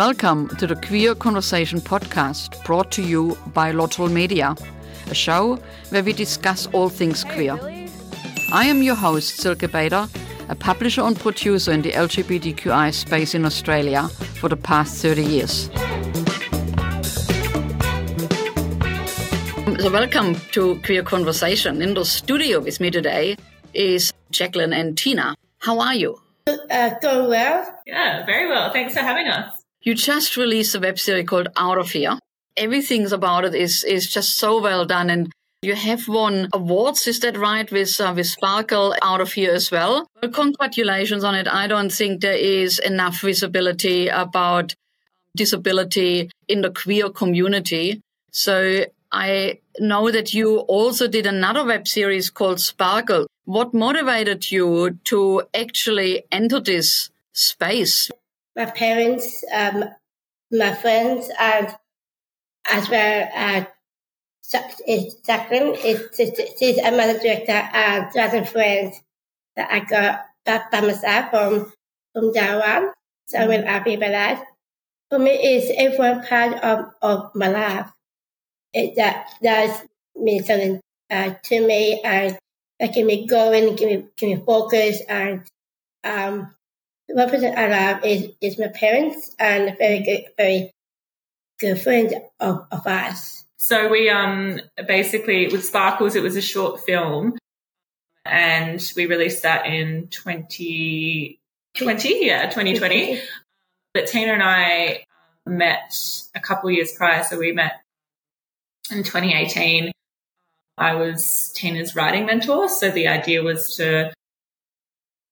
Welcome to the Queer Conversation podcast brought to you by Lotl Media, a show where we discuss all things queer. I am your host, Silke Bader, a publisher and producer in the LGBTQI space in Australia for the past 30 years. So, welcome to Queer Conversation. In the studio with me today is Jacqueline and Tina. How are you? Uh, going well. Yeah, very well. Thanks for having us. You just released a web series called Out of Here. Everything about it is is just so well done, and you have won awards. Is that right? With uh, with Sparkle Out of Here as well. well. Congratulations on it. I don't think there is enough visibility about disability in the queer community. So I know that you also did another web series called Sparkle. What motivated you to actually enter this space? My parents, um, my friends, and as well as Jacqueline is she's another director and other friends that I got back by myself from from Taiwan. So I'm really happy about that. For me, it's every part of, of my life. It that does mean something uh, to me and can me going, give me give me focus and um person I love is, is my parents and a very good, very good friend of, of us. So we um basically with Sparkles, it was a short film, and we released that in 2020, yeah, 2020. But Tina and I met a couple years prior, so we met in 2018. I was Tina's writing mentor, so the idea was to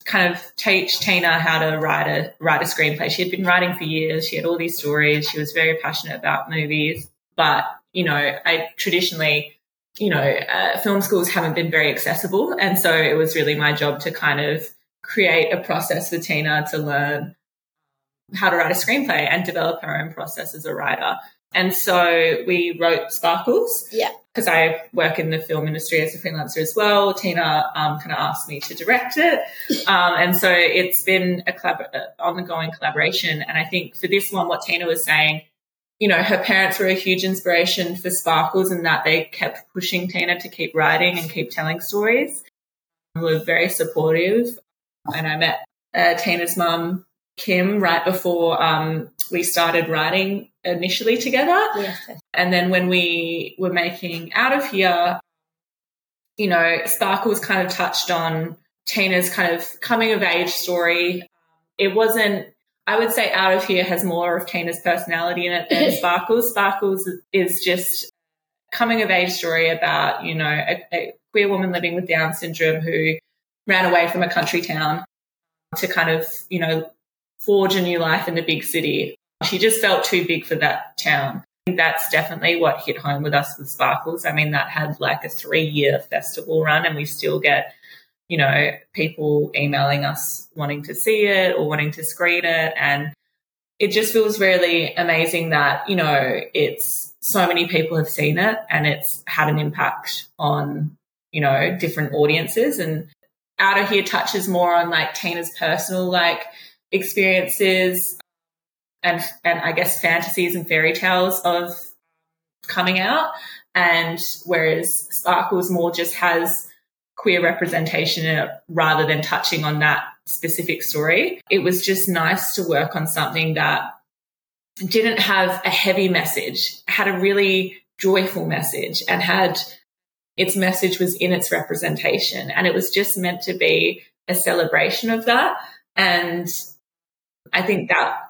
kind of teach Tina how to write a write a screenplay. She had been writing for years. She had all these stories. She was very passionate about movies, but you know, I traditionally, you know, uh, film schools haven't been very accessible, and so it was really my job to kind of create a process for Tina to learn how to write a screenplay and develop her own process as a writer. And so we wrote Sparkles. Yeah because I work in the film industry as a freelancer as well. Tina um, kind of asked me to direct it, um, and so it's been a collab- ongoing collaboration. And I think for this one, what Tina was saying, you know, her parents were a huge inspiration for Sparkles, and that they kept pushing Tina to keep writing and keep telling stories. We were very supportive, and I met uh, Tina's mum, Kim, right before um, we started writing initially together. Yes. And then when we were making Out of Here, you know, Sparkles kind of touched on Tina's kind of coming of age story. It wasn't, I would say Out of Here has more of Tina's personality in it than Sparkles. Sparkles is just coming of age story about, you know, a, a queer woman living with Down syndrome who ran away from a country town to kind of, you know, forge a new life in the big city. She just felt too big for that town. That's definitely what hit home with us with Sparkles. I mean, that had like a three year festival run, and we still get, you know, people emailing us wanting to see it or wanting to screen it. And it just feels really amazing that, you know, it's so many people have seen it and it's had an impact on, you know, different audiences. And Out of Here touches more on like Tina's personal, like, experiences and and I guess fantasies and fairy tales of coming out. And whereas Sparkles more just has queer representation in it rather than touching on that specific story. It was just nice to work on something that didn't have a heavy message, had a really joyful message and had its message was in its representation. And it was just meant to be a celebration of that. And I think that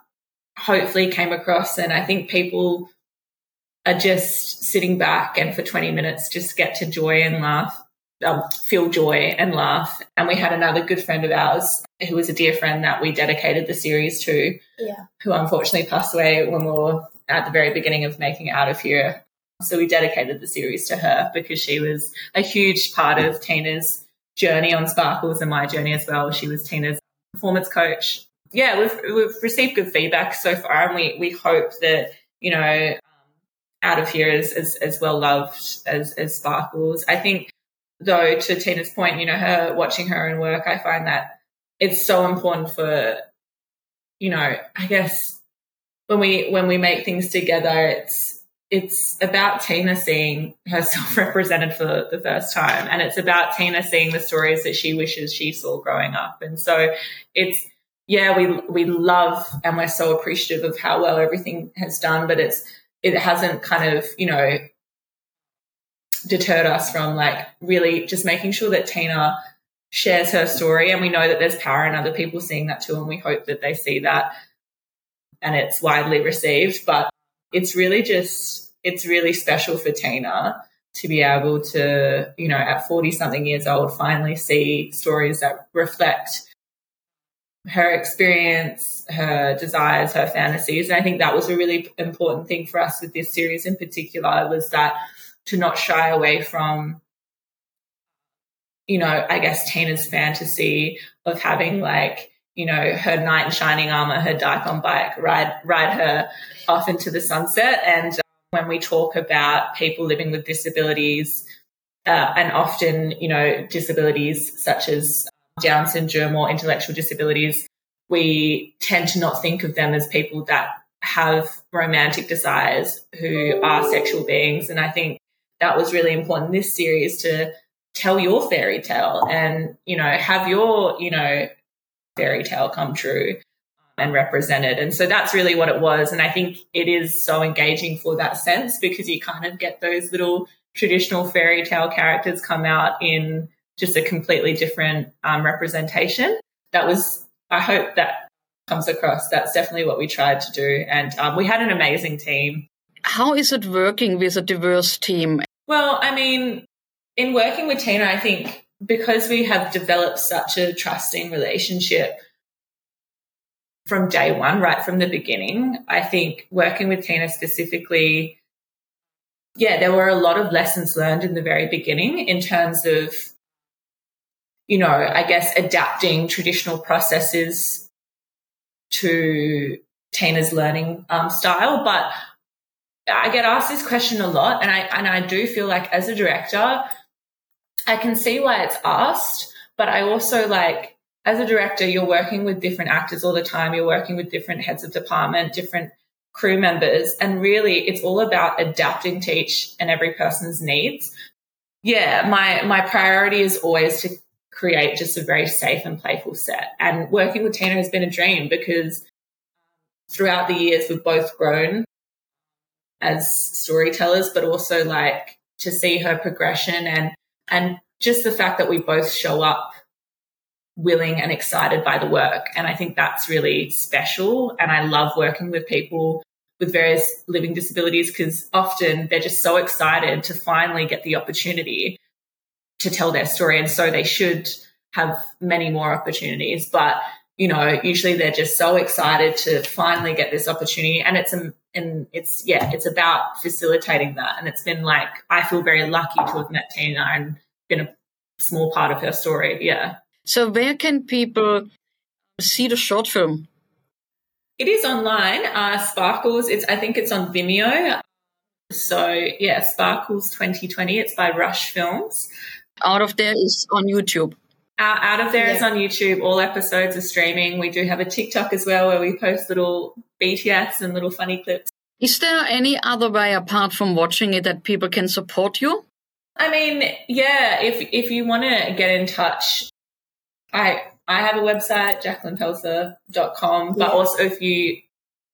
hopefully came across. And I think people are just sitting back and for 20 minutes just get to joy and laugh, um, feel joy and laugh. And we had another good friend of ours who was a dear friend that we dedicated the series to, yeah. who unfortunately passed away when we were at the very beginning of making Out of Here. So we dedicated the series to her because she was a huge part of Tina's journey on Sparkles and my journey as well. She was Tina's performance coach yeah, we've we've received good feedback so far, and we we hope that you know um, out of here is as, as well loved as as Sparkles. I think though to Tina's point, you know, her watching her own work, I find that it's so important for you know, I guess when we when we make things together, it's it's about Tina seeing herself represented for the first time, and it's about Tina seeing the stories that she wishes she saw growing up. And so it's yeah, we we love and we're so appreciative of how well everything has done, but it's it hasn't kind of you know deterred us from like really just making sure that Tina shares her story, and we know that there's power in other people seeing that too, and we hope that they see that and it's widely received. But it's really just, it's really special for Tina to be able to, you know, at 40 something years old, finally see stories that reflect her experience, her desires, her fantasies. And I think that was a really important thing for us with this series in particular was that to not shy away from, you know, I guess Tina's fantasy of having like you know, her knight in shining armor, her Daikon bike, ride ride her off into the sunset. And uh, when we talk about people living with disabilities, uh, and often, you know, disabilities such as Down syndrome or intellectual disabilities, we tend to not think of them as people that have romantic desires who are sexual beings. And I think that was really important in this series to tell your fairy tale and, you know, have your, you know, fairy tale come true and represented. And so that's really what it was. And I think it is so engaging for that sense because you kind of get those little traditional fairy tale characters come out in just a completely different um, representation. That was, I hope that comes across. That's definitely what we tried to do. And um, we had an amazing team. How is it working with a diverse team? Well, I mean, in working with Tina, I think because we have developed such a trusting relationship from day one, right from the beginning, I think working with Tina specifically, yeah, there were a lot of lessons learned in the very beginning in terms of, you know, I guess adapting traditional processes to Tina's learning um, style. But I get asked this question a lot, and I and I do feel like as a director, I can see why it's asked, but I also like, as a director, you're working with different actors all the time. You're working with different heads of department, different crew members. And really it's all about adapting to each and every person's needs. Yeah, my, my priority is always to create just a very safe and playful set. And working with Tina has been a dream because throughout the years, we've both grown as storytellers, but also like to see her progression and and just the fact that we both show up willing and excited by the work. And I think that's really special. And I love working with people with various living disabilities because often they're just so excited to finally get the opportunity to tell their story. And so they should have many more opportunities. But, you know, usually they're just so excited to finally get this opportunity. And it's, a, and it's, yeah, it's about facilitating that. And it's been like, I feel very lucky to have met Tina and been a small part of her story. Yeah. So where can people see the short film? It is online. Uh, Sparkles. It's I think it's on Vimeo. So yeah, Sparkles 2020. It's by Rush Films. Out of there is on YouTube. Out, out of there yeah. is on YouTube. All episodes are streaming. We do have a TikTok as well where we post little BTS and little funny clips. Is there any other way apart from watching it that people can support you? I mean, yeah, if if you want to get in touch, I I have a website, jacquelinepelczar.com, but yeah. also if you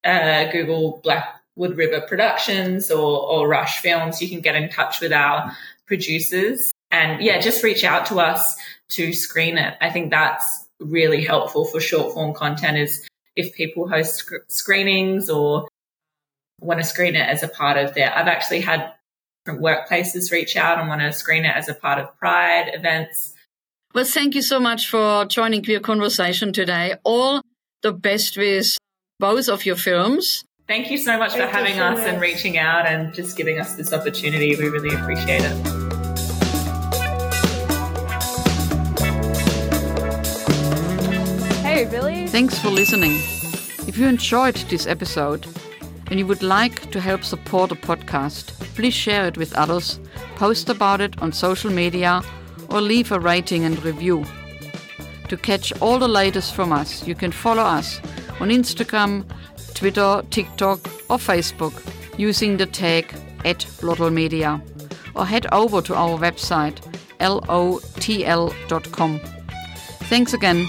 uh, Google Blackwood River Productions or, or Rush Films, you can get in touch with our producers and yeah, just reach out to us to screen it. I think that's really helpful for short form content is if people host sc- screenings or want to screen it as a part of their, I've actually had different workplaces reach out and want to screen it as a part of Pride events. Well, thank you so much for joining Queer Conversation today. All the best with both of your films. Thank you so much thank for having so us much. and reaching out and just giving us this opportunity. We really appreciate it. Thanks for listening. If you enjoyed this episode and you would like to help support the podcast, please share it with others, post about it on social media, or leave a rating and review. To catch all the latest from us, you can follow us on Instagram Twitter, TikTok, or Facebook using the tag at Lotl Media or head over to our website lotl.com. Thanks again,